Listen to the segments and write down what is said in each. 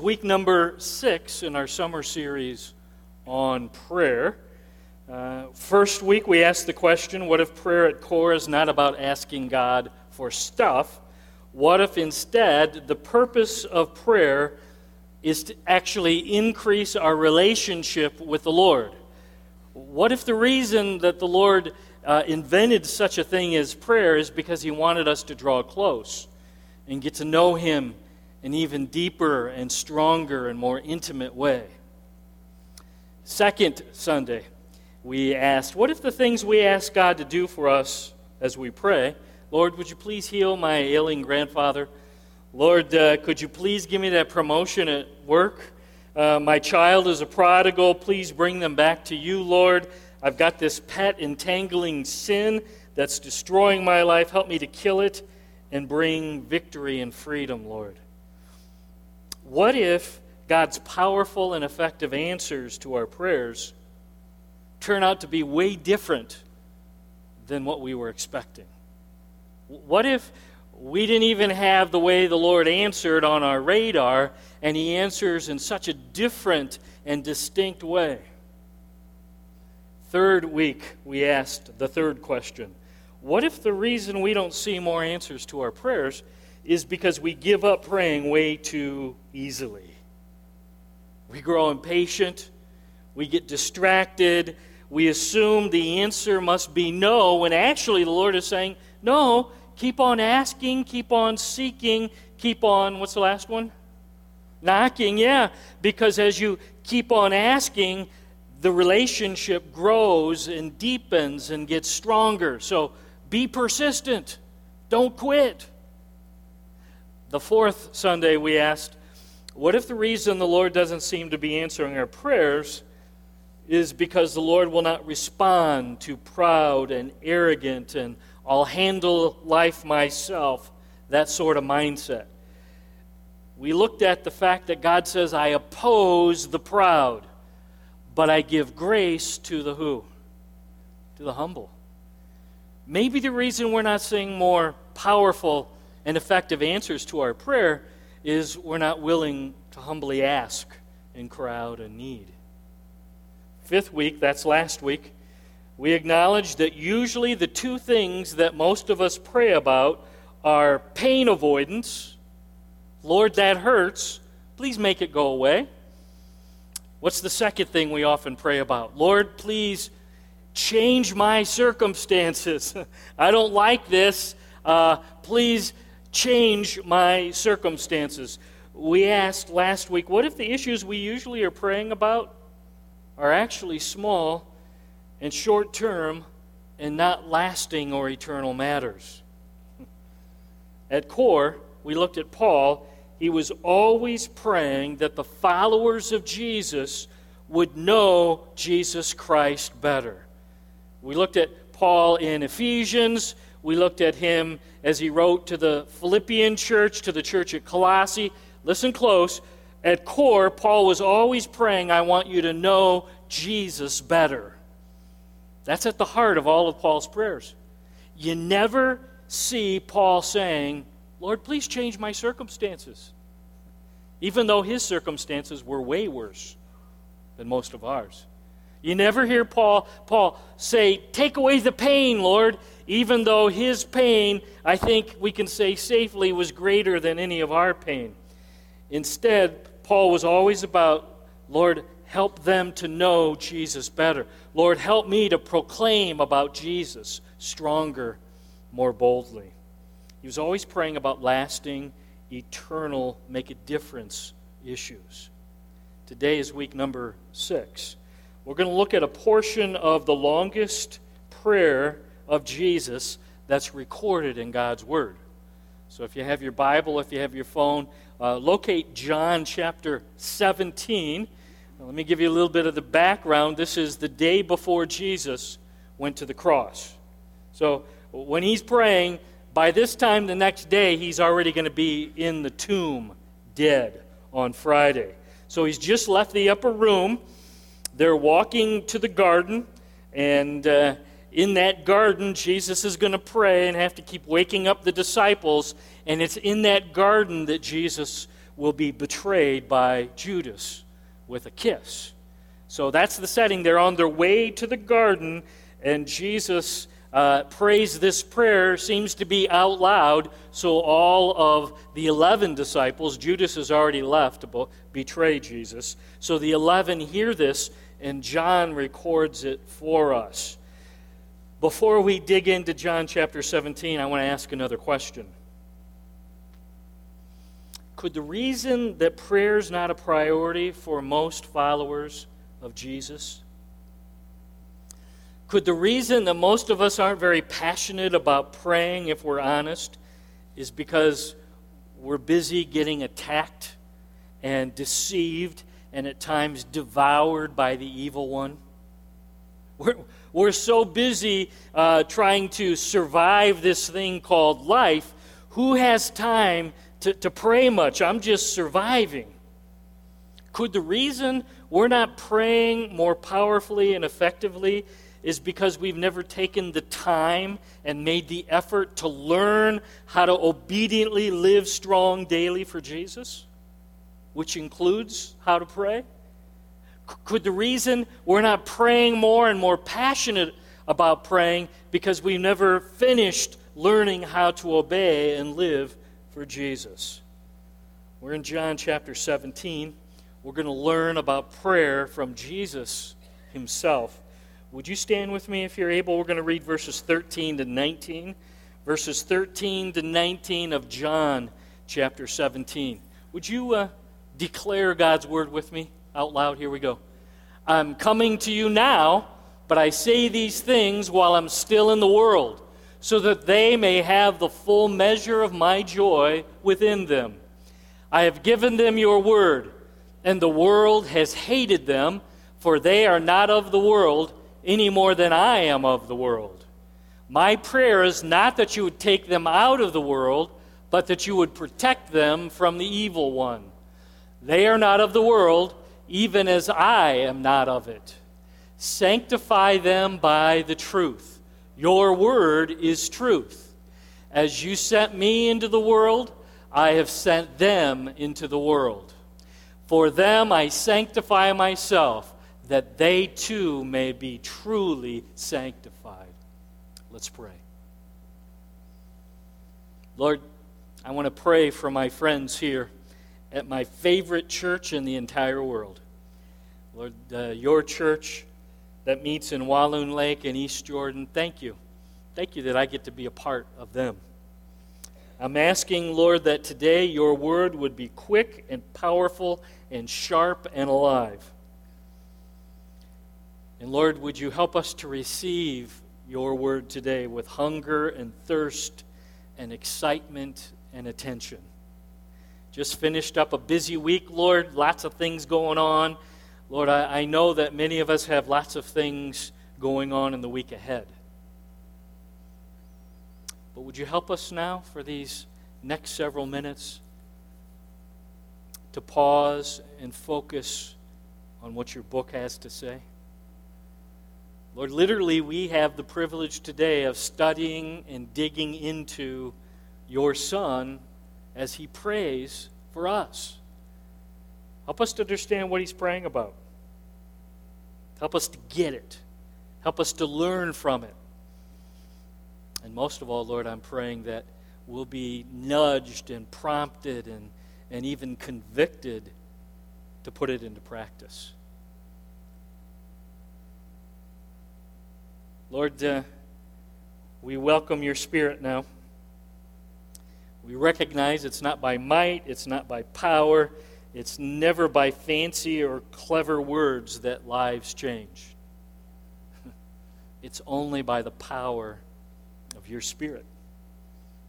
week number six in our summer series on prayer. Uh, first week, we asked the question what if prayer at core is not about asking God for stuff? What if instead the purpose of prayer is to actually increase our relationship with the Lord? What if the reason that the Lord uh, invented such a thing as prayer is because He wanted us to draw close and get to know Him an even deeper and stronger and more intimate way. Second Sunday, we asked, What if the things we ask God to do for us as we pray, Lord, would you please heal my ailing grandfather? Lord, uh, could you please give me that promotion at work? Uh, my child is a prodigal. Please bring them back to you, Lord. I've got this pet entangling sin that's destroying my life. Help me to kill it and bring victory and freedom, Lord. What if God's powerful and effective answers to our prayers turn out to be way different than what we were expecting? What if we didn't even have the way the Lord answered on our radar, and He answers in such a different and distinct way? Third week, we asked the third question What if the reason we don't see more answers to our prayers is because we give up praying way too easily. We grow impatient, we get distracted, we assume the answer must be no, when actually the Lord is saying, No, keep on asking, keep on seeking, keep on, what's the last one? Knocking, yeah, because as you keep on asking, the relationship grows and deepens and gets stronger. So be persistent, don't quit. The fourth Sunday, we asked, What if the reason the Lord doesn't seem to be answering our prayers is because the Lord will not respond to proud and arrogant and I'll handle life myself, that sort of mindset? We looked at the fact that God says, I oppose the proud, but I give grace to the who? To the humble. Maybe the reason we're not seeing more powerful and effective answers to our prayer is we're not willing to humbly ask and cry out a need. Fifth week, that's last week, we acknowledge that usually the two things that most of us pray about are pain avoidance. Lord, that hurts. Please make it go away. What's the second thing we often pray about? Lord, please change my circumstances. I don't like this. Uh, please change my circumstances. We asked last week, what if the issues we usually are praying about are actually small and short term and not lasting or eternal matters? At core, we looked at Paul. He was always praying that the followers of Jesus would know Jesus Christ better. We looked at Paul in Ephesians. We looked at him as he wrote to the Philippian church, to the church at Colossae. Listen close. At core, Paul was always praying, I want you to know Jesus better. That's at the heart of all of Paul's prayers. You never see Paul saying, Lord, please change my circumstances. Even though his circumstances were way worse than most of ours. You never hear Paul, Paul say, Take away the pain, Lord, even though his pain, I think we can say safely, was greater than any of our pain. Instead, Paul was always about, Lord, help them to know Jesus better. Lord, help me to proclaim about Jesus stronger, more boldly. He was always praying about lasting, eternal, make a difference issues. Today is week number six. We're going to look at a portion of the longest prayer of Jesus that's recorded in God's Word. So if you have your Bible, if you have your phone, uh, locate John chapter 17. Now, let me give you a little bit of the background. This is the day before Jesus went to the cross. So when he's praying, by this time the next day, he's already going to be in the tomb, dead, on Friday. So he's just left the upper room they're walking to the garden, and uh, in that garden, Jesus is going to pray and have to keep waking up the disciples. And it's in that garden that Jesus will be betrayed by Judas with a kiss. So that's the setting. They're on their way to the garden, and Jesus uh, prays this prayer, seems to be out loud. So all of the 11 disciples, Judas has already left to betray Jesus. So the 11 hear this, and John records it for us. Before we dig into John chapter 17, I want to ask another question. Could the reason that prayer is not a priority for most followers of Jesus? Could the reason that most of us aren't very passionate about praying, if we're honest, is because we're busy getting attacked and deceived and at times devoured by the evil one? We're, we're so busy uh, trying to survive this thing called life. Who has time to, to pray much? I'm just surviving. Could the reason we're not praying more powerfully and effectively is because we've never taken the time and made the effort to learn how to obediently live strong daily for Jesus, which includes how to pray? Could the reason we're not praying more and more passionate about praying because we've never finished learning how to obey and live for Jesus? We're in John chapter 17. We're going to learn about prayer from Jesus himself. Would you stand with me if you're able? We're going to read verses 13 to 19. Verses 13 to 19 of John chapter 17. Would you uh, declare God's word with me out loud? Here we go. I'm coming to you now, but I say these things while I'm still in the world, so that they may have the full measure of my joy within them. I have given them your word and the world has hated them, for they are not of the world any more than I am of the world. My prayer is not that you would take them out of the world, but that you would protect them from the evil one. They are not of the world, even as I am not of it. Sanctify them by the truth. Your word is truth. As you sent me into the world, I have sent them into the world. For them I sanctify myself, that they too may be truly sanctified. Let's pray. Lord, I want to pray for my friends here at my favorite church in the entire world. Lord, uh, your church that meets in Walloon Lake in East Jordan, thank you. Thank you that I get to be a part of them. I'm asking, Lord, that today your word would be quick and powerful and sharp and alive. And Lord, would you help us to receive your word today with hunger and thirst and excitement and attention? Just finished up a busy week, Lord, lots of things going on. Lord, I, I know that many of us have lots of things going on in the week ahead. But would you help us now for these next several minutes to pause and focus on what your book has to say? Lord, literally, we have the privilege today of studying and digging into your Son as he prays for us. Help us to understand what he's praying about. Help us to get it. Help us to learn from it. And most of all, Lord, I'm praying that we'll be nudged and prompted and, and even convicted to put it into practice. Lord, uh, we welcome your spirit now. We recognize it's not by might, it's not by power, it's never by fancy or clever words that lives change. it's only by the power of your Spirit.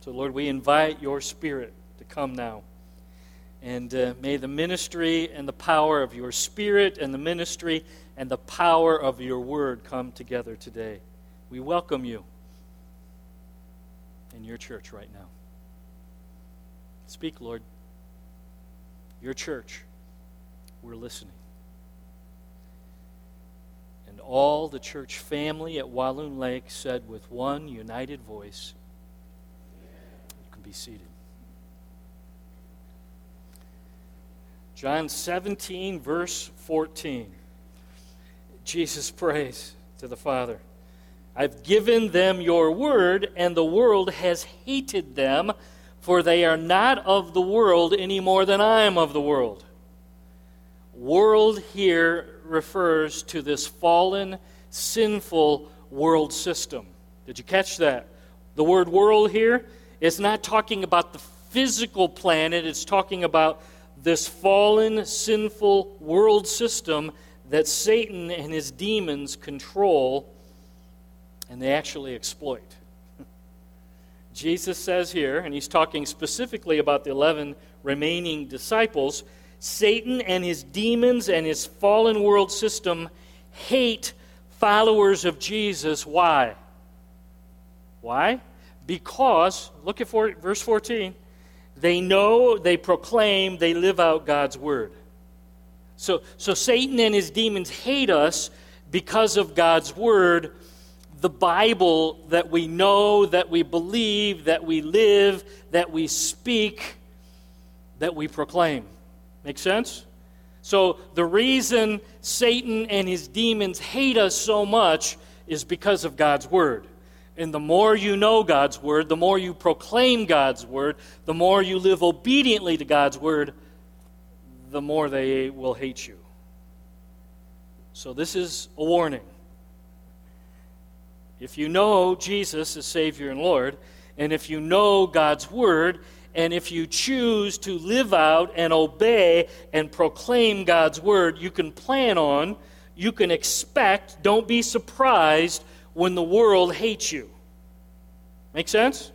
So, Lord, we invite your Spirit to come now. And uh, may the ministry and the power of your Spirit and the ministry and the power of your word come together today. We welcome you in your church right now. Speak, Lord. Your church, we're listening And all the church family at Walloon Lake said with one united voice, You can be seated. John 17, verse 14. Jesus prays to the Father I've given them your word, and the world has hated them, for they are not of the world any more than I am of the world. World here refers to this fallen, sinful world system. Did you catch that? The word world here is not talking about the physical planet, it's talking about this fallen, sinful world system that Satan and his demons control and they actually exploit. Jesus says here, and he's talking specifically about the 11 remaining disciples Satan and his demons and his fallen world system hate followers of Jesus. Why? Why? Because, look at four, verse 14, they know, they proclaim, they live out God's word. So, so Satan and his demons hate us because of God's word, the Bible that we know, that we believe, that we live, that we speak, that we proclaim. Make sense? So the reason Satan and his demons hate us so much is because of God's word. And the more you know God's word, the more you proclaim God's word, the more you live obediently to God's word, the more they will hate you. So, this is a warning. If you know Jesus as Savior and Lord, and if you know God's Word, and if you choose to live out and obey and proclaim God's Word, you can plan on, you can expect, don't be surprised when the world hates you. Make sense?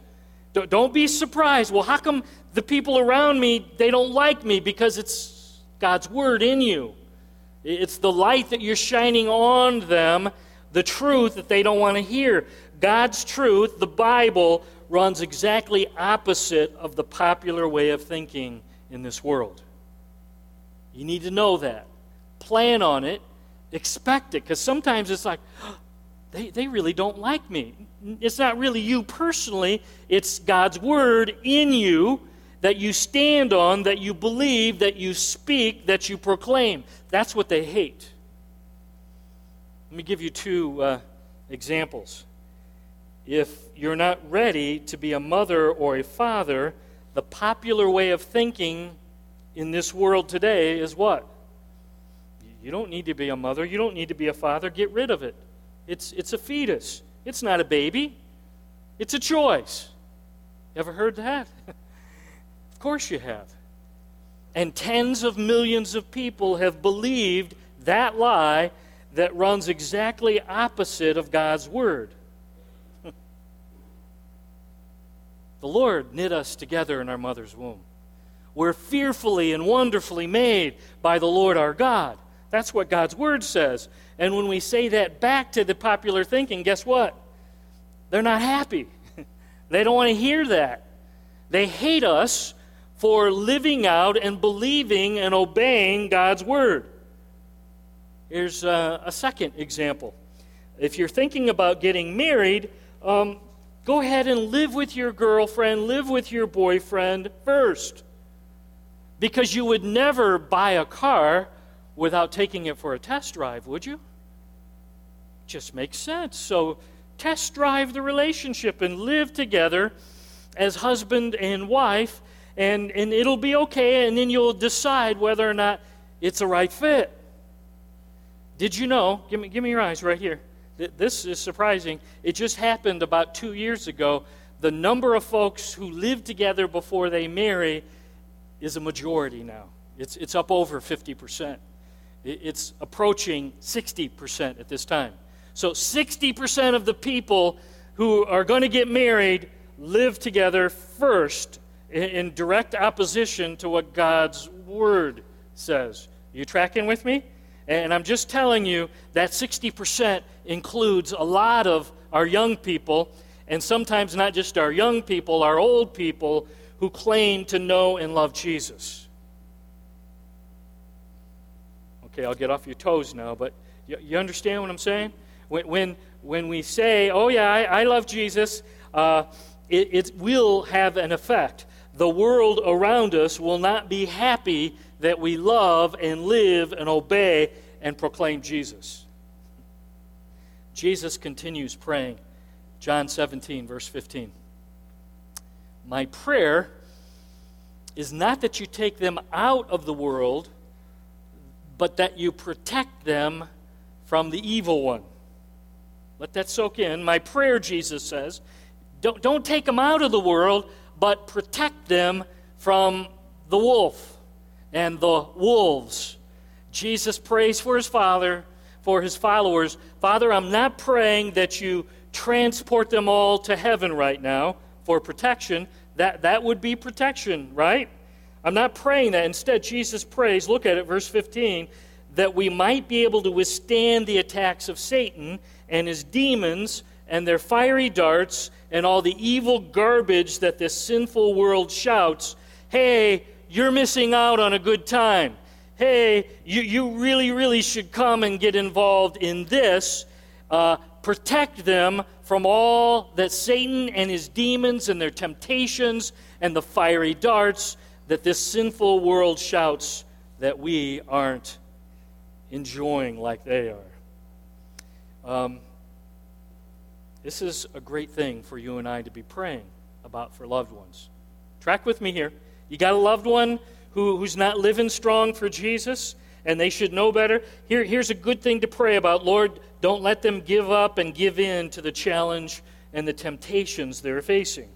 Don't be surprised. Well, how come the people around me, they don't like me? Because it's God's word in you. It's the light that you're shining on them, the truth that they don't want to hear. God's truth, the Bible, runs exactly opposite of the popular way of thinking in this world. You need to know that. Plan on it, expect it, because sometimes it's like, they, they really don't like me. It's not really you personally, it's God's word in you that you stand on, that you believe, that you speak, that you proclaim. That's what they hate. Let me give you two uh, examples. If you're not ready to be a mother or a father, the popular way of thinking in this world today is what? You don't need to be a mother. You don't need to be a father. Get rid of it. It's, it's a fetus. It's not a baby. It's a choice. Ever heard that? Of course you have. And tens of millions of people have believed that lie that runs exactly opposite of God's word. the Lord knit us together in our mother's womb. We're fearfully and wonderfully made by the Lord our God. That's what God's word says. And when we say that back to the popular thinking, guess what? They're not happy. they don't want to hear that. They hate us for living out and believing and obeying God's word. Here's uh, a second example. If you're thinking about getting married, um, go ahead and live with your girlfriend, live with your boyfriend first. Because you would never buy a car without taking it for a test drive, would you? Just makes sense. So, test drive the relationship and live together as husband and wife and, and it'll be okay, and then you'll decide whether or not it's a right fit. Did you know? Give me, give me your eyes right here. This is surprising. It just happened about two years ago. The number of folks who live together before they marry is a majority now. It's, it's up over 50%. It's approaching 60% at this time. So 60% of the people who are going to get married live together first in direct opposition to what God's Word says. You tracking with me? And I'm just telling you that 60% includes a lot of our young people, and sometimes not just our young people, our old people who claim to know and love Jesus. Okay, I'll get off your toes now, but you, understand what I'm saying? When, when, when we say, oh, yeah, I, I love Jesus, uh, it, it will have an effect the world around us will not be happy that we love and live and obey and proclaim Jesus. Jesus continues praying. John 17, verse 15. My prayer is not that you take them out of the world, but that you protect them from the evil one. Let that soak in. My prayer, Jesus says, don't, don't take them out of the world, but protect them from the wolf and the wolves. Jesus prays for his Father, for his followers. Father, I'm not praying that you transport them all to heaven right now for protection. That, that would be protection, right? I'm not praying that. Instead, Jesus prays, look at it, verse 15, that we might be able to withstand the attacks of Satan and his demons and their fiery darts and all the evil garbage that this sinful world shouts, hey, you're missing out on a good time. Hey, you, you really, really should come and get involved in this. Uh, protect them from all that Satan and his demons and their temptations and the fiery darts that this sinful world shouts that we aren't enjoying like they are. Um, this is a great thing for you and I to be praying about for loved ones. Track with me here. You got a loved one who, who's not living strong for Jesus, and they should know better. Here, here's a good thing to pray about. Lord, don't let them give up and give in to the challenge and the temptations they're facing.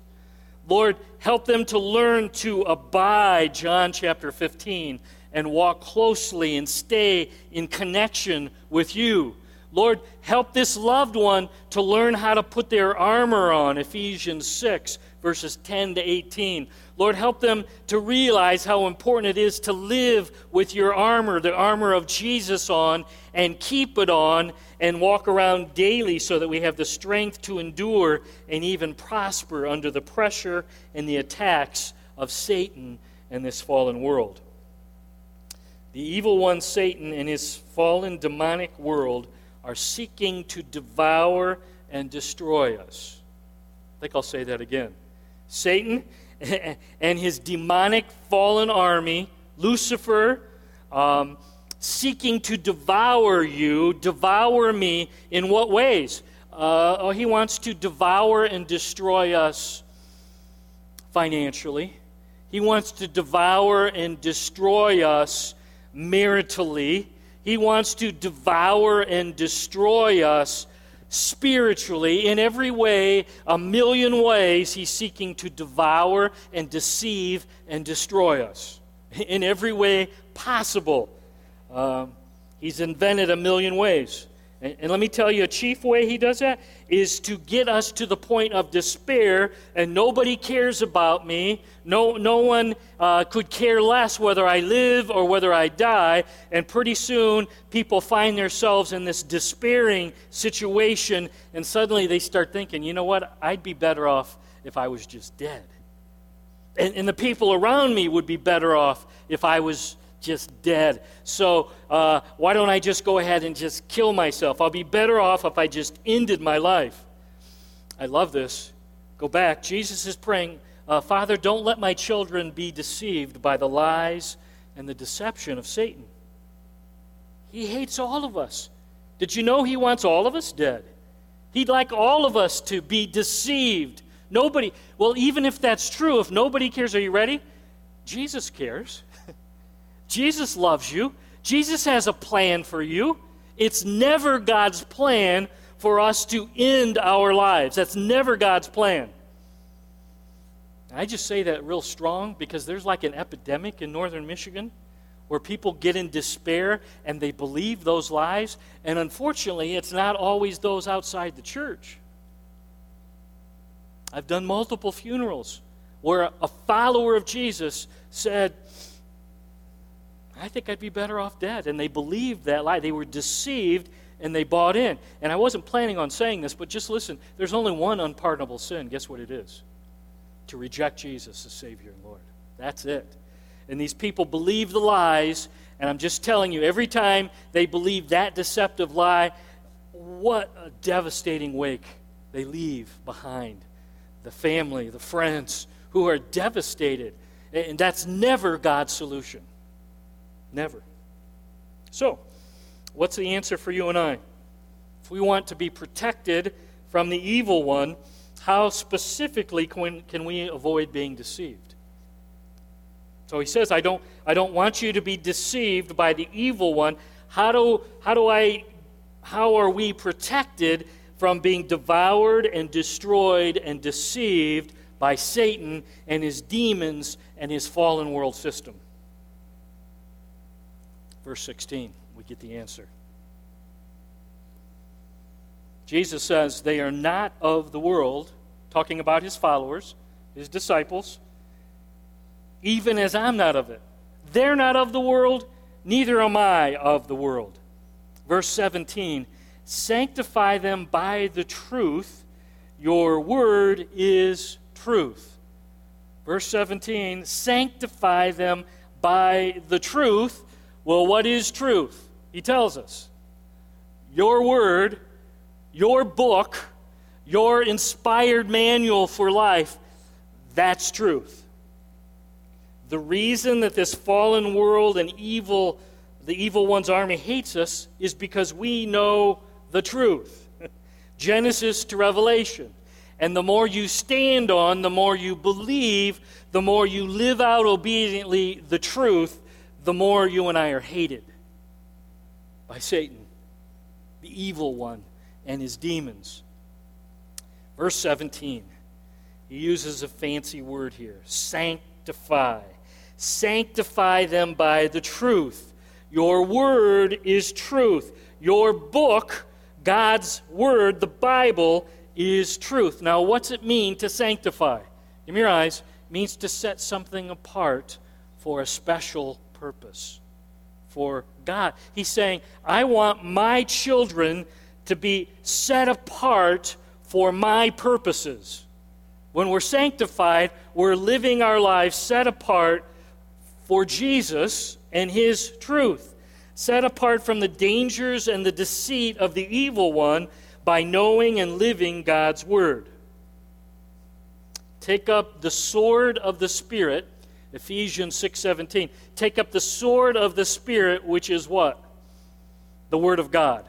Lord, help them to learn to abide, John chapter 15, and walk closely and stay in connection with you. Lord, help this loved one to learn how to put their armor on, Ephesians 6, verses 10 to 18. Lord, help them to realize how important it is to live with your armor, the armor of Jesus, on, and keep it on, and walk around daily so that we have the strength to endure and even prosper under the pressure and the attacks of Satan and this fallen world. The evil one, Satan, and his fallen demonic world are seeking to devour and destroy us. I think I'll say that again. Satan and his demonic fallen army, Lucifer, um, seeking to devour you, devour me in what ways? Uh, oh, he wants to devour and destroy us financially. He wants to devour and destroy us maritally. He wants to devour and destroy us spiritually in every way, a million ways. He's seeking to devour and deceive and destroy us in every way possible. Um, he's invented a million ways. And, and, let me tell you, a chief way he does that is to get us to the point of despair, and nobody cares about me. No, no one uh, could care less whether I live or whether I die. And pretty soon, people find themselves in this despairing situation, and suddenly they start thinking, you know what? I'd be better off if I was just dead. And, and the people around me would be better off if I was just dead. So uh, why don't I just go ahead and just kill myself? I'll be better off if I just ended my life. I love this. Go back. Jesus is praying, uh, Father, don't let my children be deceived by the lies and the deception of Satan. He hates all of us. Did you know he wants all of us dead? He'd like all of us to be deceived. Nobody, well, even if that's true, if nobody cares, are you ready? Jesus cares. Jesus loves you. Jesus has a plan for you. It's never God's plan for us to end our lives. That's never God's plan. I just say that real strong because there's like an epidemic in northern Michigan where people get in despair and they believe those lies. And unfortunately, it's not always those outside the church. I've done multiple funerals where a follower of Jesus said, I think I'd be better off dead. And they believed that lie. They were deceived and they bought in. And I wasn't planning on saying this, but just listen there's only one unpardonable sin. Guess what it is? To reject Jesus as Savior and Lord. That's it. And these people believe the lies. And I'm just telling you, every time they believe that deceptive lie, what a devastating wake they leave behind. The family, the friends who are devastated. And that's never God's solution. Never. So, what's the answer for you and I? If we want to be protected from the evil one, how specifically can we avoid being deceived? So he says, I don't, I don't want you to be deceived by the evil one. How do, how do I, how are we protected from being devoured and destroyed and deceived by Satan and his demons and his fallen world system? Verse 16, we get the answer. Jesus says, They are not of the world, talking about his followers, his disciples, even as I'm not of it. They're not of the world, neither am I of the world. Verse 17 Sanctify them by the truth, your word is truth. Verse 17 Sanctify them by the truth. Well, what is truth? He tells us. Your word your book, your inspired manual for life, that's truth. The reason that this fallen world and evil, the evil one's army hates us is because we know the truth. Genesis to Revelation. And the more you stand on, the more you believe, the more you live out obediently the truth, the more you and I are hated by Satan, the evil one and his demons. Verse 17, he uses a fancy word here sanctify. Sanctify them by the truth. Your word is truth. Your book, God's word, the Bible, is truth. Now, what's it mean to sanctify? Me your eyes. Means to set something apart for a special purpose. For God. He's saying, I want my children to be set apart for my purposes. When we're sanctified, we're living our lives set apart for Jesus and His truth, set apart from the dangers and the deceit of the evil one by knowing and living God's Word. Take up the sword of the Spirit, Ephesians 6:17. Take up the sword of the Spirit, which is what? The Word of God.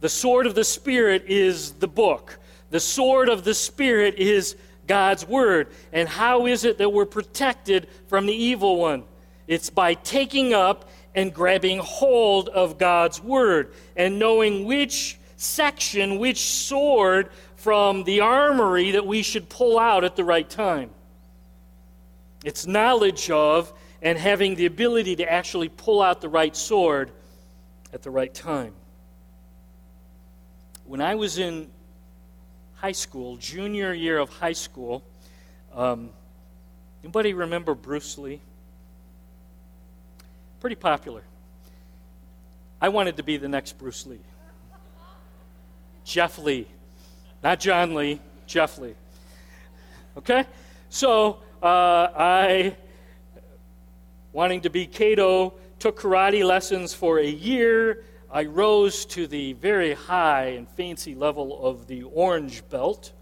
The sword of the Spirit is the book. The sword of the Spirit is God's word. And how is it that we're protected from the evil one? It's by taking up and grabbing hold of God's word and knowing which section, which sword from the armory that we should pull out at the right time. It's knowledge of and having the ability to actually pull out the right sword at the right time. When I was in high school, junior year of high school, um, anybody remember Bruce Lee? Pretty popular. I wanted to be the next Bruce Lee. Jeff Lee. Not John Lee, Jeff Lee. Okay? So, uh, I, wanting to be Kato, took karate lessons for a year I rose to the very high and fancy level of the orange belt,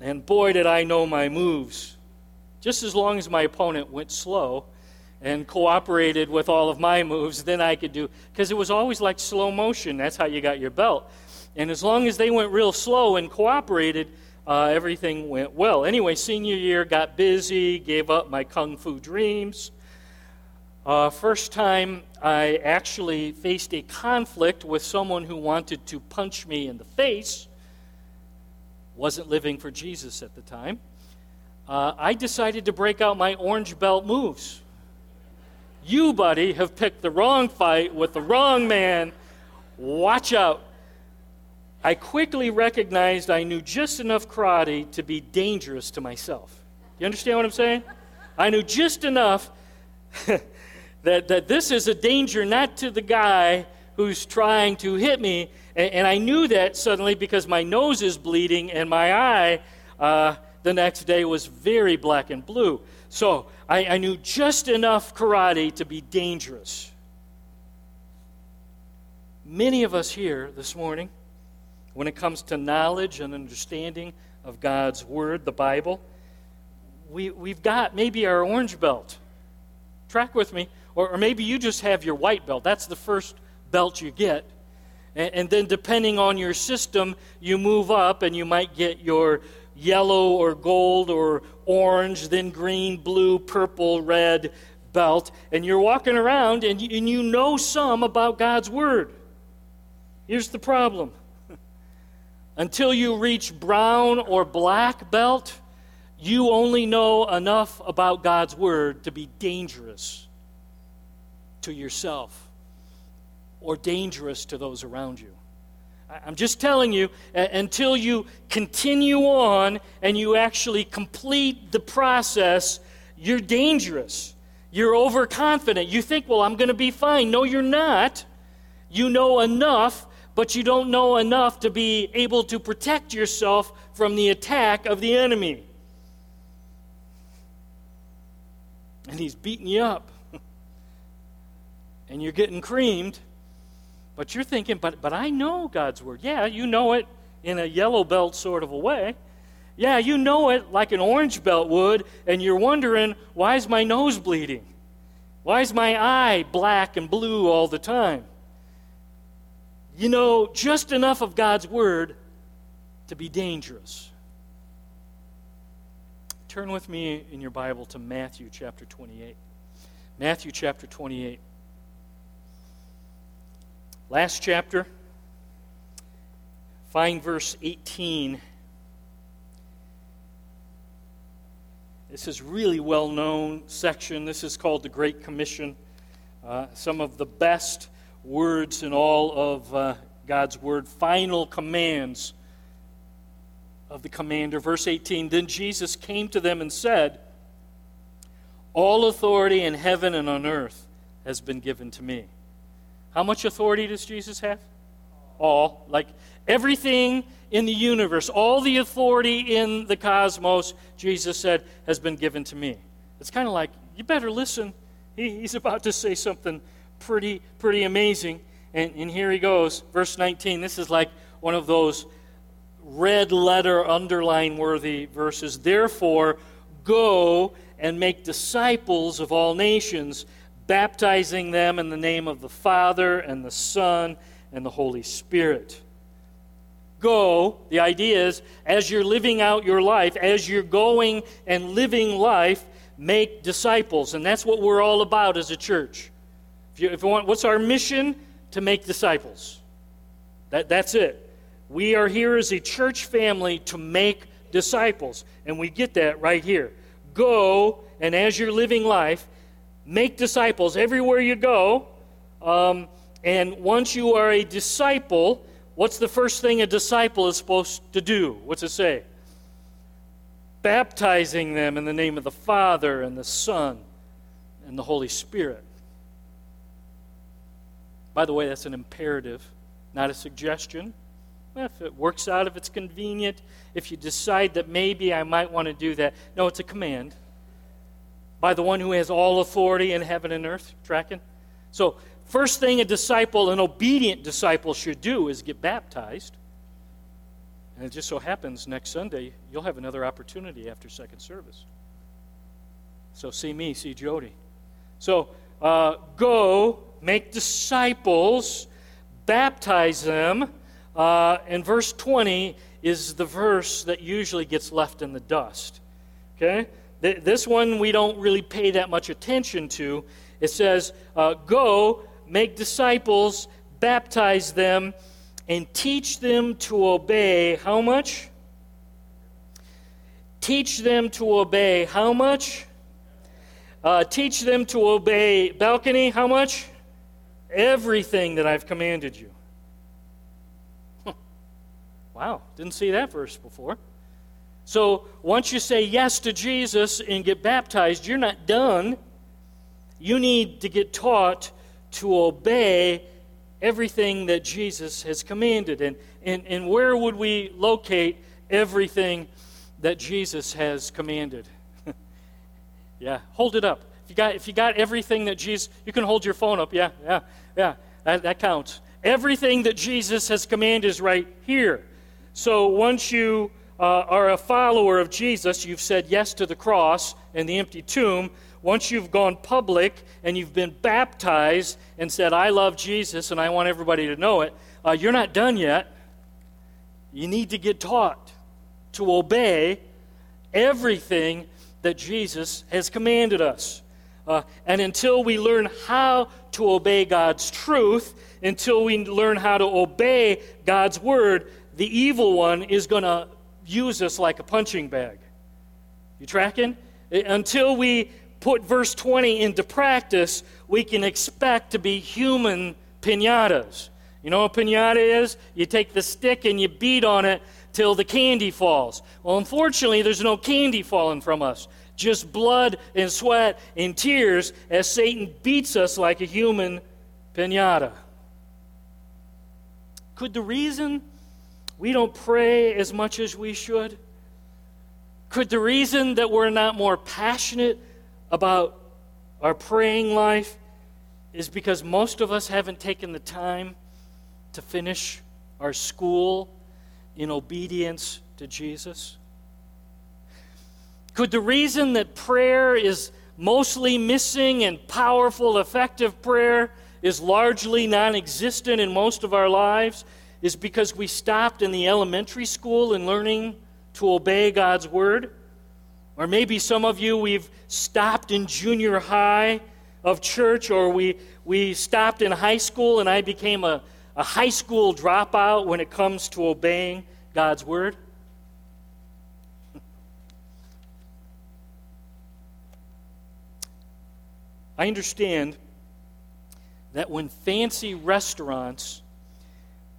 and boy, did I know my moves. Just as long as my opponent went slow and cooperated with all of my moves, then I could do, because it was always like slow motion. That's how you got your belt. And as long as they went real slow and cooperated, uh, everything went well. Anyway, senior year, got busy, gave up my kung fu dreams. Uh, first time I actually faced a conflict with someone who wanted to punch me in the face, wasn't living for Jesus at the time. Uh, I decided to break out my orange belt moves. You, buddy, have picked the wrong fight with the wrong man. Watch out. I quickly recognized I knew just enough karate to be dangerous to myself. You understand what I'm saying? I knew just enough that, that this is a danger not to the guy who's trying to hit me. And, and I knew that suddenly because my nose is bleeding and my eye uh, the next day was very black and blue. So I, I knew just enough karate to be dangerous. Many of us here this morning, when it comes to knowledge and understanding of God's Word, the Bible, we, we've got maybe our orange belt. Track with me. Or, or maybe you just have your white belt. That's the first belt you get. And, and then, depending on your system, you move up and you might get your yellow or gold or orange, then green, blue, purple, red belt. And you're walking around and you, and you know some about God's Word. Here's the problem until you reach brown or black belt, you only know enough about God's Word to be dangerous to yourself or dangerous to those around you. I'm just telling you, until you continue on and you actually complete the process, you're dangerous. You're overconfident. You think, well, I'm going to be fine. No, you're not. You know enough, but you don't know enough to be able to protect yourself from the attack of the enemy. And he's beating you up. and you're getting creamed but you're thinking, but, but I know God's Word. Yeah, you know it in a yellow belt sort of a way. Yeah, you know it like an orange belt would, and you're wondering, why is my nose bleeding? Why is my eye black and blue all the time? You know just enough of God's Word to be dangerous. Turn with me in your Bible to Matthew chapter 28. Matthew chapter 28. Last chapter, find verse 18. This is really well known section. This is called the Great Commission. Uh, some of the best words in all of uh, God's Word, final commands of the commander. Verse 18 Then Jesus came to them and said, All authority in heaven and on earth has been given to me. How much authority does Jesus have? All. Like everything in the universe, all the authority in the cosmos, Jesus said, has been given to me. It's kind of like, you better listen. He, he's about to say something pretty, pretty amazing. And, and here he goes, verse 19. This is like one of those red letter underline worthy verses. Therefore, go and make disciples of all nations baptizing them in the name of the Father and the Son and the Holy Spirit. Go, the idea is, as you're living out your life, as you're going and living life, make disciples. And that's what we're all about as a church. If you, if you want, what's our mission? To make disciples. That, that's it. We are here as a church family to make disciples. And we get that right here. Go, and as you're living life, make disciples everywhere you go. Um, and once you are a disciple, what's the first thing a disciple is supposed to do? What's it say? Baptizing them in the name of the Father and the Son and the Holy Spirit. By the way, that's an imperative, not a suggestion. Well, If it works out, if it's convenient, if you decide that maybe I might want to do that. No, it's a command by the one who has all authority in heaven and earth. Tracking? So, first thing a disciple, an obedient disciple, should do is get baptized. And it just so happens next Sunday, you'll have another opportunity after second service. So, see me, see Jody. So, uh, go, make disciples, baptize them. Uh, and verse 20 is the verse that usually gets left in the dust. Okay? This one we don't really pay that much attention to. It says, uh, Go, make disciples, baptize them, and teach them to obey how much? Teach them to obey how much? Uh, teach them to obey balcony how much? Everything that I've commanded you. Wow, didn't see that verse before. So once you say yes to Jesus and get baptized, you're not done. You need to get taught to obey everything that Jesus has commanded. And, and, and where would we locate everything that Jesus has commanded? yeah, hold it up. If you, got, if you got everything that Jesus, you can hold your phone up. Yeah, yeah, yeah, that, that counts. Everything that Jesus has commanded is right here. So once you uh, are a follower of Jesus, you've said yes to the cross and the empty tomb. Once you've gone public and you've been baptized and said, I love Jesus and I want everybody to know it, uh, you're not done yet. You need to get taught to obey everything that Jesus has commanded us. Uh, and until we learn how to obey God's truth, until we learn how to obey God's word, the evil one is going to use us like a punching bag. You tracking? Until we put verse 20 into practice, we can expect to be human pinatas. You know what a pinata is? You take the stick and you beat on it till the candy falls. Well, unfortunately, there's no candy falling from us. Just blood and sweat and tears as Satan beats us like a human pinata. Could the reason we don't pray as much as we should? Could the reason that we're not more passionate about our praying life is because most of us haven't taken the time to finish our school in obedience to Jesus? Could the reason that prayer is mostly missing and powerful, effective prayer is largely non existent in most of our lives is because we stopped in the elementary school in learning to obey God's word. Or maybe some of you, we've stopped in junior high of church, or we, we stopped in high school and I became a, a high school dropout when it comes to obeying God's word. I understand that when fancy restaurants,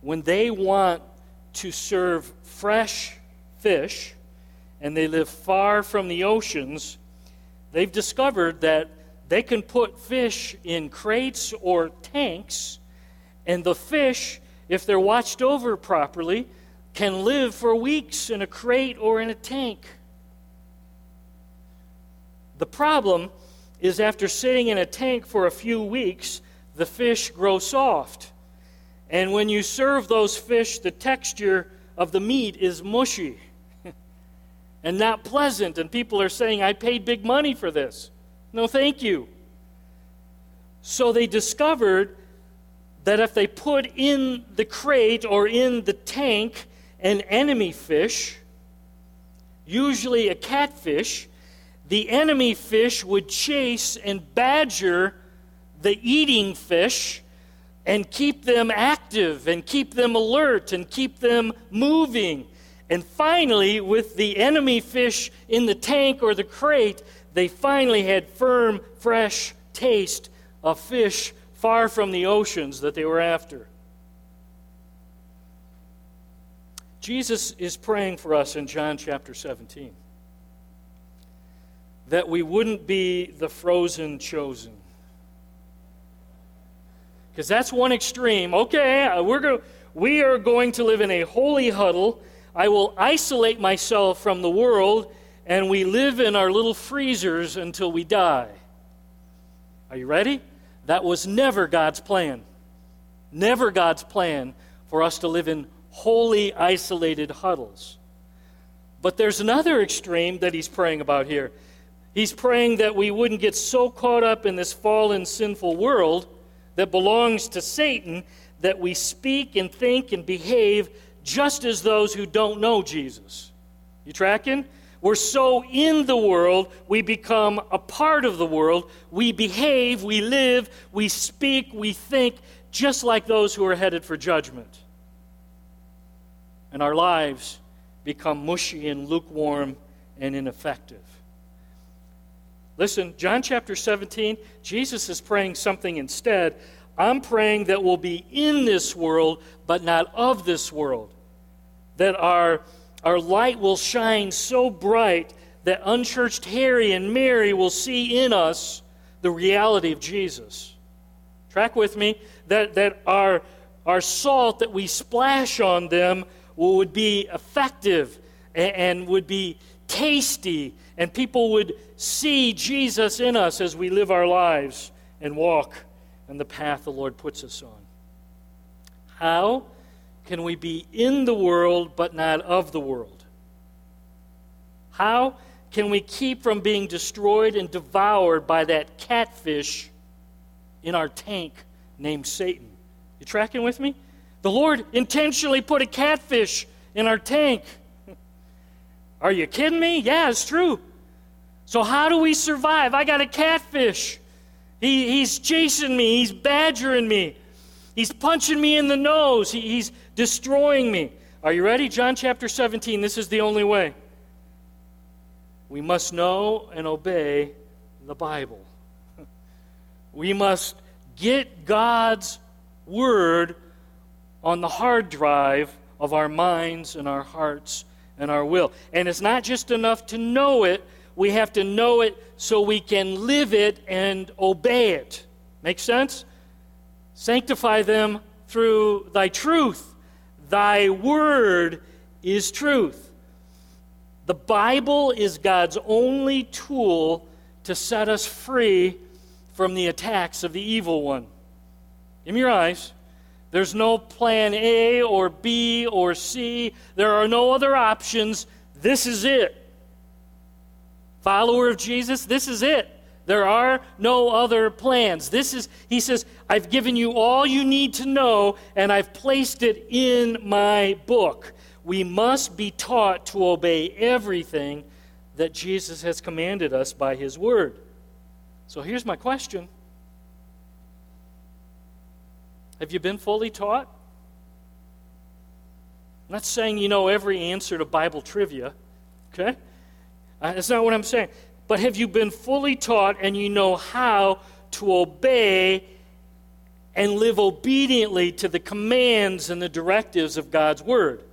when they want to serve fresh fish and they live far from the oceans, they've discovered that they can put fish in crates or tanks, and the fish, if they're watched over properly, can live for weeks in a crate or in a tank. The problem is after sitting in a tank for a few weeks, the fish grow soft. And when you serve those fish, the texture of the meat is mushy and not pleasant. And people are saying, I paid big money for this. No, thank you. So they discovered that if they put in the crate or in the tank an enemy fish, usually a catfish, the enemy fish would chase and badger the eating fish and keep them active and keep them alert and keep them moving. And finally, with the enemy fish in the tank or the crate, they finally had firm, fresh taste of fish far from the oceans that they were after. Jesus is praying for us in John chapter 17 that we wouldn't be the frozen chosen. Because that's one extreme. Okay, uh, we're go- we are going to live in a holy huddle. I will isolate myself from the world, and we live in our little freezers until we die. Are you ready? That was never God's plan. Never God's plan for us to live in holy, isolated huddles. But there's another extreme that he's praying about here. He's praying that we wouldn't get so caught up in this fallen, sinful world that belongs to Satan that we speak and think and behave just as those who don't know Jesus. You tracking? We're so in the world, we become a part of the world. We behave, we live, we speak, we think just like those who are headed for judgment. And our lives become mushy and lukewarm and ineffective. Listen, John chapter 17, Jesus is praying something instead. I'm praying that we'll be in this world, but not of this world. That our, our light will shine so bright that unchurched Harry and Mary will see in us the reality of Jesus. Track with me that, that our, our salt that we splash on them would be effective and, and would be tasty and people would see Jesus in us as we live our lives and walk on the path the Lord puts us on. How can we be in the world but not of the world? How can we keep from being destroyed and devoured by that catfish in our tank named Satan? You tracking with me? The Lord intentionally put a catfish in our tank. Are you kidding me? Yeah, it's true. So, how do we survive? I got a catfish. He, he's chasing me, he's badgering me, he's punching me in the nose, he, he's destroying me. Are you ready? John chapter 17. This is the only way. We must know and obey the Bible. We must get God's Word on the hard drive of our minds and our hearts and our will. And it's not just enough to know it, we have to know it so we can live it and obey it. Make sense? Sanctify them through thy truth. Thy word is truth. The Bible is God's only tool to set us free from the attacks of the evil one. Give me your eyes. There's no plan A or B or C. There are no other options. This is it. Follower of Jesus, this is it. There are no other plans. This is, he says, I've given you all you need to know, and I've placed it in my book. We must be taught to obey everything that Jesus has commanded us by his word. So here's my question Have you been fully taught? I'm not saying you know every answer to Bible trivia, okay? Uh, that's not what I'm saying. But have you been fully taught and you know how to obey and live obediently to the commands and the directives of God's Word?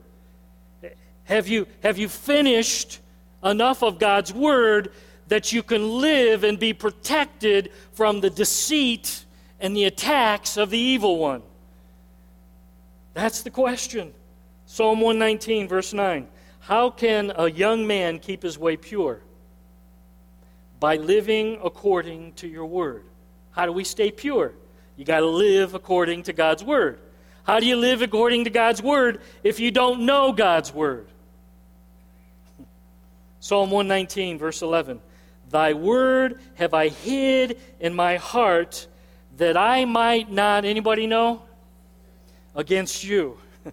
Have you, have you finished enough of God's Word that you can live and be protected from the deceit and the attacks of the evil one? That's the question. Psalm 119, verse 9. How can a young man keep his way pure? By living according to your word. How do we stay pure? You got to live according to God's word. How do you live according to God's word if you don't know God's word? Psalm 119, verse 11. Thy word have I hid in my heart that I might not, anybody know? Against you.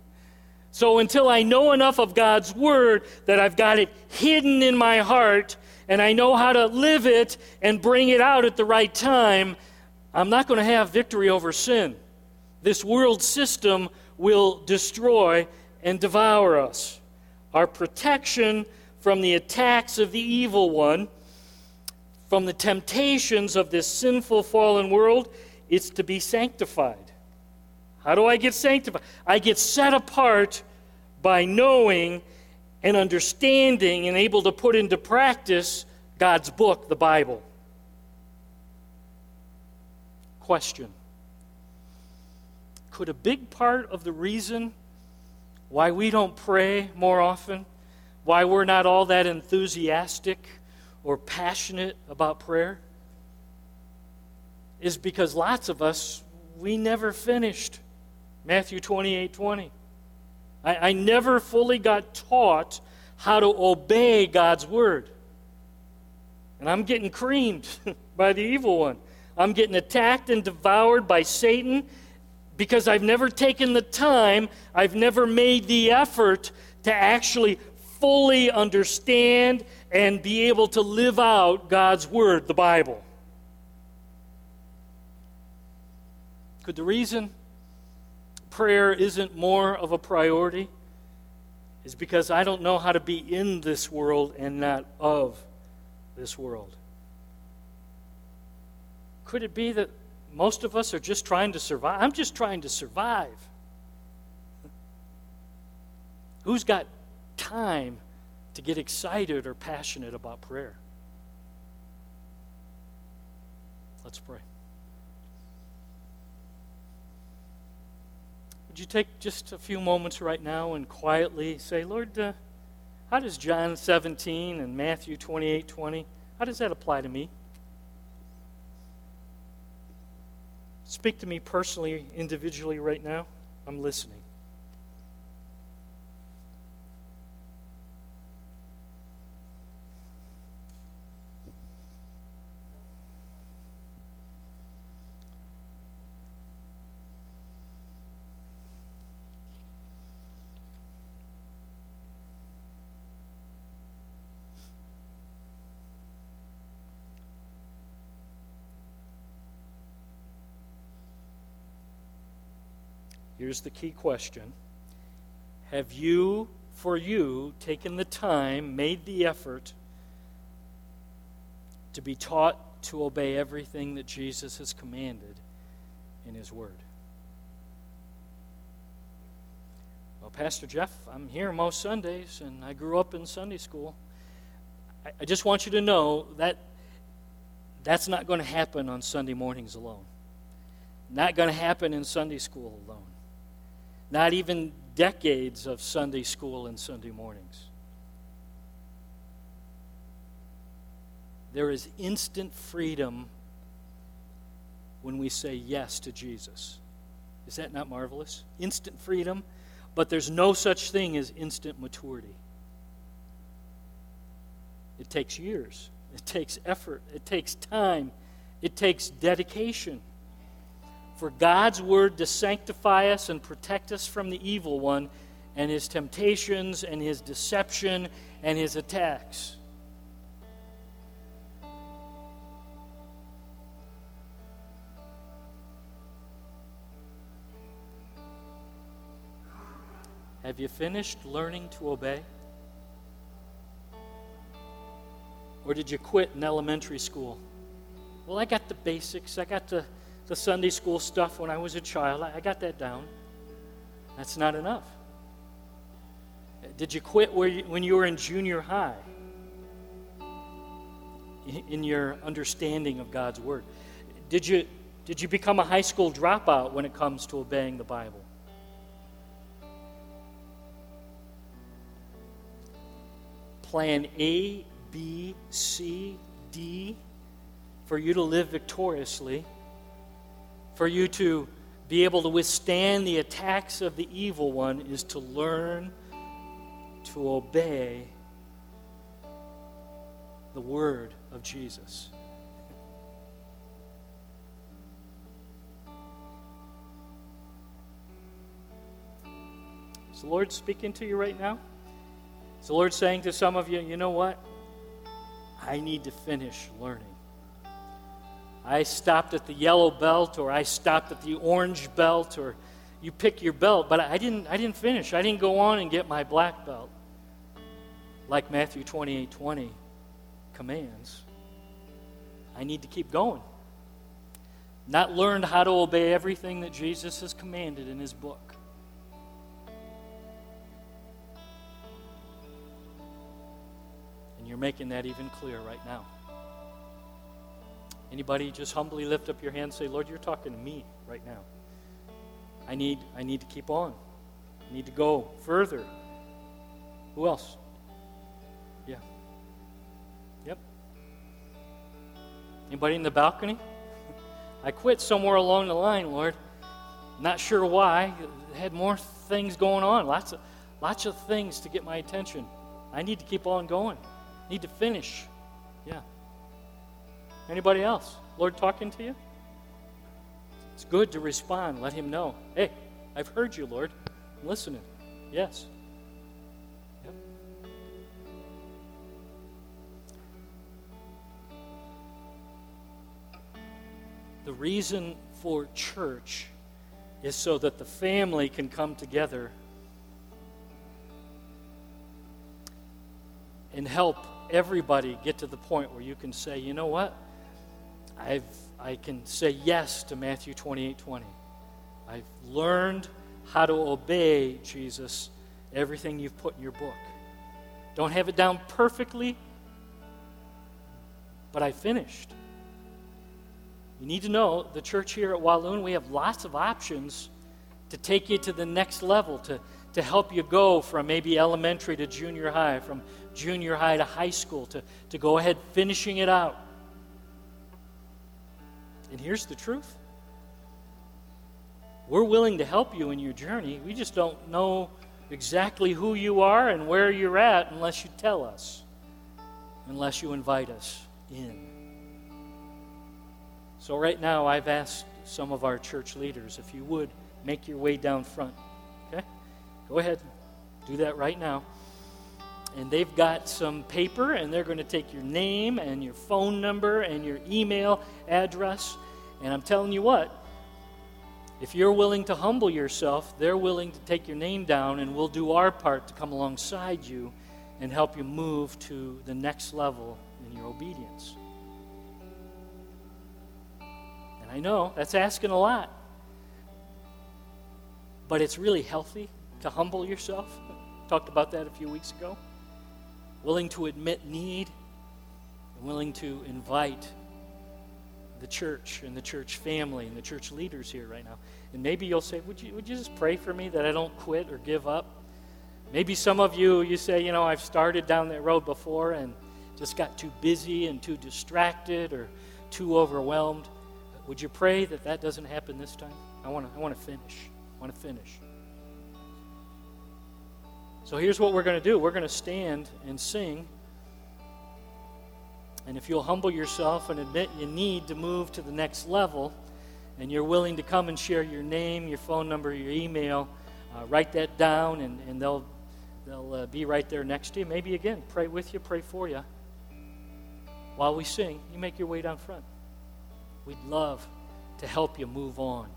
So until I know enough of God's Word that I've got it hidden in my heart and I know how to live it and bring it out at the right time, I'm not going to have victory over sin. This world system will destroy and devour us. Our protection from the attacks of the evil one, from the temptations of this sinful fallen world, is to be sanctified. How do I get sanctified? I get set apart by knowing and understanding and able to put into practice God's book, the Bible. Question Could a big part of the reason why we don't pray more often, why we're not all that enthusiastic or passionate about prayer, is because lots of us, we never finished Matthew 28 20. I, I never fully got taught how to obey God's word. And I'm getting creamed by the evil one. I'm getting attacked and devoured by Satan because I've never taken the time, I've never made the effort to actually fully understand and be able to live out God's Word, the Bible. Could the reason prayer isn't more of a priority is because I don't know how to be in this world and not of this world. Could it be that most of us are just trying to survive? I'm just trying to survive. Who's got time to get excited or passionate about prayer? Let's pray. Would you take just a few moments right now and quietly say, Lord, uh, how does John 17 and Matthew 28 20, how does that apply to me? Speak to me personally, individually right now. I'm listening. Here's the key question Have you, for you, taken the time, made the effort to be taught to obey everything that Jesus has commanded in His Word? Well, Pastor Jeff, I'm here most Sundays, and I grew up in Sunday school. I, just want you to know that that's not going to happen on Sunday mornings alone. Not going to happen in Sunday school alone. Not even decades of Sunday school and Sunday mornings. There is instant freedom when we say yes to Jesus. Is that not marvelous? Instant freedom, but there's no such thing as instant maturity. It takes years, it takes effort, it takes time, it takes dedication for God's word to sanctify us and protect us from the evil one and his temptations and his deception and his attacks. Have you finished learning to obey? Or did you quit in elementary school? Well, I got the basics. I got the the Sunday school stuff when I was a child. I got that down. That's not enough. Did you quit you, when you were in junior high in your understanding of God's Word? Did you, did you become a high school dropout when it comes to obeying the Bible? Plan A, B, C, D for you to live victoriously for you to be able to withstand the attacks of the evil one is to learn to obey the word of Jesus. Is the Lord speaking to you right now? Is the Lord saying to some of you, you know what? I need to finish learning. I stopped at the yellow belt or I stopped at the orange belt or you pick your belt, but I didn't I didn't finish. I didn't go on and get my black belt. Like Matthew 28 20 commands. I need to keep going. Not learned how to obey everything that Jesus has commanded in his book. And you're making that even clearer right now. Anybody just humbly lift up your hand and say, Lord, you're talking to me right now. I need, I need to keep on. I need to go further. Who else? Yeah. Yep. Anybody in the balcony? I quit somewhere along the line, Lord. Not sure why. Had more things going on. Lots of lots of things to get my attention. I need to keep on going. Need to finish. Yeah. Anybody else? Lord talking to you? It's good to respond. Let him know. Hey, I've heard you, Lord. I'm listening. Yes. Yep. The reason for church is so that the family can come together and help everybody get to the point where you can say, you know what? I've, I can say yes to Matthew 28 20. I've learned how to obey, Jesus, everything you've put in your book. Don't have it down perfectly, but I finished. You need to know the church here at Walloon, we have lots of options to take you to the next level, to, to help you go from maybe elementary to junior high, from junior high to high school, to, to go ahead finishing it out. And here's the truth we're willing to help you in your journey. We just don't know exactly who you are and where you're at unless you tell us, unless you invite us in. So, right now, I've asked some of our church leaders if you would make your way down front. Okay? Go ahead, do that right now. And they've got some paper, and they're going to take your name and your phone number and your email address. And I'm telling you what, If you're willing to humble yourself, they're willing to take your name down, and we'll do our part to come alongside you and help you move to the next level in your obedience. And I know that's asking a lot, but it's really healthy to humble yourself. Talked about that a few weeks ago. Willing to admit need, and willing to invite the church and the church family and the church leaders here right now. And maybe you'll say, would you, would you just pray for me that I don't quit or give up? Maybe some of you, you say, you know, I've started down that road before and just got too busy and too distracted or too overwhelmed. Would you pray that that doesn't happen this time? I want to I want to finish. I want to finish. So here's what we're going to do. We're going to stand and sing and if you'll humble yourself and admit you need to move to the next level, and you're willing to come and share your name, your phone number, your email, uh, write that down, and, and they'll, they'll uh, be right there next to you. Maybe again, pray with you, pray for you. While we sing, you make your way down front. We'd love to help you move on.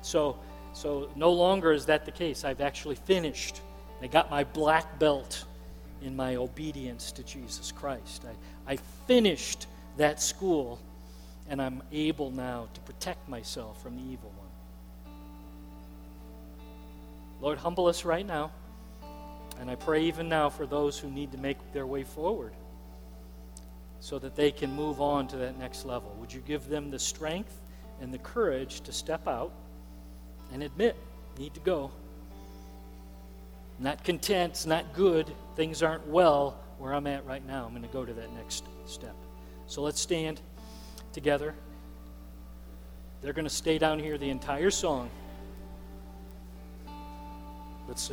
So, so no longer is that the case. I've actually finished. I got my black belt in my obedience to Jesus Christ. I, I finished that school, and I'm able now to protect myself from the evil one. Lord, humble us right now. And I pray even now for those who need to make their way forward so that they can move on to that next level. Would you give them the strength and the courage to step out and admit, need to go? Not content, it's not good, things aren't well where I'm at right now. I'm going to go to that next step. So let's stand together. They're going to stay down here the entire song.